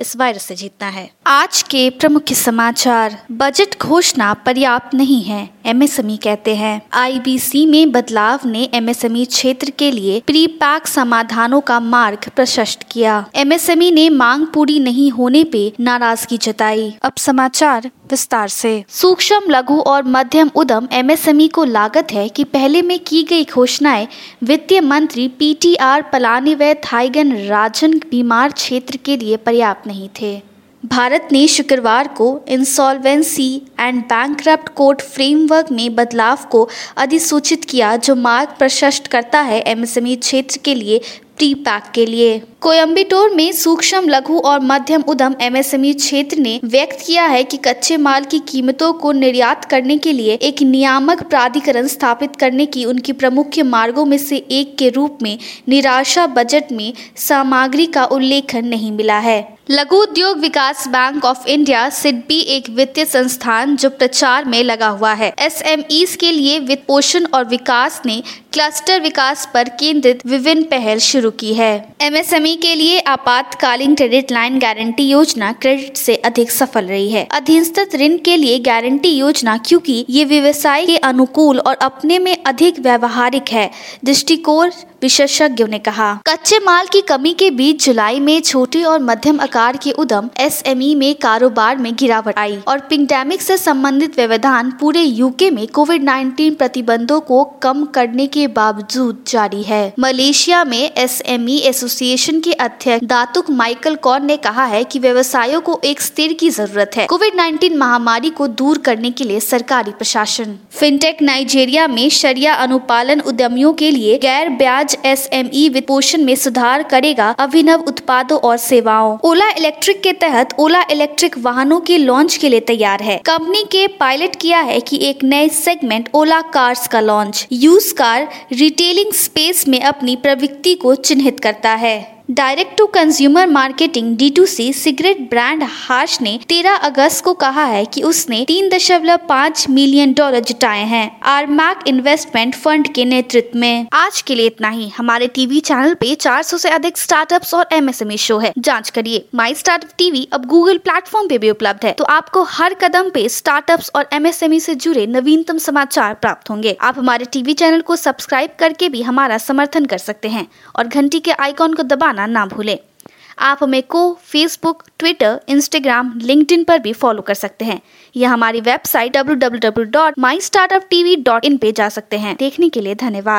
इस वायरस से जीतना है। आज के प्रमुख समाचार, बजट घोषणा पर्याप्त नहीं है एमएसएमई कहते हैं। आईबीसी में बदलाव ने एमएसएमई क्षेत्र के लिए प्री पैक समाधानों का मार्ग प्रशस्त किया। एमएसएमई ने मांग पूरी नहीं होने पे नाराज़गी जताई। अब समाचार विस्तार से। सूक्ष्म, लघु और मध्यम उद्यम एमएसएमई को लागत है कि पहले में की गई घोषणाएँ वित्तीय मंत्री पीटीआर पलानी व थाईगन राजन बीमार क्षेत्र के लिए पर्याप्त नहीं थे। भारत ने शुक्रवार को insolvency and bank court framework में बदलाव को अधिसूचित किया, जो मार्ग प्रशस्त करता है एमएसएमई क्षेत्र के लिए प्री पैक के लिए। कोयम्बटूर में सूक्ष्म, लघु और मध्यम उद्यम एमएसएमई क्षेत्र ने व्यक्त किया है कि कच्चे माल की कीमतों को निर्यात करने के लिए एक नियामक प्राधिकरण स्थापित करने की उनकी प्रमुख मार्गों में से एक के रूप में निराशा बजट में सामग्री का उल्लेखन नहीं मिला है। लघु उद्योग विकास बैंक ऑफ़ इंडिया सिडबी एक वित्तीय संस्थान जो प्रचार में लगा हुआ है। एस के लिए वित्त पोषण और विकास ने क्लस्टर विकास पर केंद्रित विभिन्न पहल शुरू की है। एमएसएमई के लिए आपातकालीन क्रेडिट लाइन गारंटी योजना क्रेडिट से अधिक सफल रही है। अधीनस्थ ऋण के लिए गारंटी योजना क्योंकि ये व्यवसाय के अनुकूल और अपने में अधिक व्यवहारिक है, दृष्टिकोण विशेषज्ञों ने कहा। कच्चे माल की कमी के बीच जुलाई में छोटे और मध्यम आकार के उद्यम एसएमई में कारोबार में गिरावट आई और पिंडेमिक से संबंधित व्यवधान पूरे यूके में कोविड 19 प्रतिबंधों को कम करने के बावजूद जारी है। मलेशिया में एसएमई एसोसिएशन के अध्यक्ष दातुक माइकल कौर ने कहा है कि व्यवसायों को एक स्थिर की ज़रूरत है। कोविड 19 महामारी को दूर करने के लिए सरकारी प्रशासन। फिनटेक नाइजेरिया में शरिया अनुपालन उद्यमियों के लिए गैर ब्याज एसएमई वित्त पोषण में सुधार करेगा अभिनव उत्पादों और सेवाओं। ओला इलेक्ट्रिक के तहत ओला इलेक्ट्रिक वाहनों के लॉन्च के लिए तैयार है। कंपनी के पायलट किया है कि एक नए सेगमेंट ओला कार्स का launch. Used car retailing space में अपनी प्रवृत्ति को चिन्हित करता है। Direct to consumer marketing D cigarette brand Harsh ने 13 अगस्त को कहा है कि उसने तीन दशमलव पाँच मिलियन डॉलर जुटाए हैं आरमैक इन्वेस्टमेंट फंड के नेतृत्व में। आज के लिए इतना ही। हमारे टीवी चैनल पे 400 से अधिक स्टार्टअप्स और एमएसएमई शो है। जाँच करिए। माई स्टार्टअप टीवी अब गूगल प्लेटफॉर्म पे भी उपलब्ध है। तो आपको हर कदम पे स्टार्टअप्स और एमएसएमई से जुड़े नवीनतम समाचार प्राप्त होंगे। आप हमारे टीवी चैनल को सब्सक्राइब करके भी हमारा समर्थन कर सकते हैं और घंटी के आइकॉन को दबाना करना ना भूलें। आप हमें को फेसबुक ट्विटर इंस्टाग्राम लिंक्डइन पर भी फॉलो कर सकते हैं। या हमारी website W W W dot my startup TV dot in पे जा सकते हैं। देखने के लिए धन्यवाद।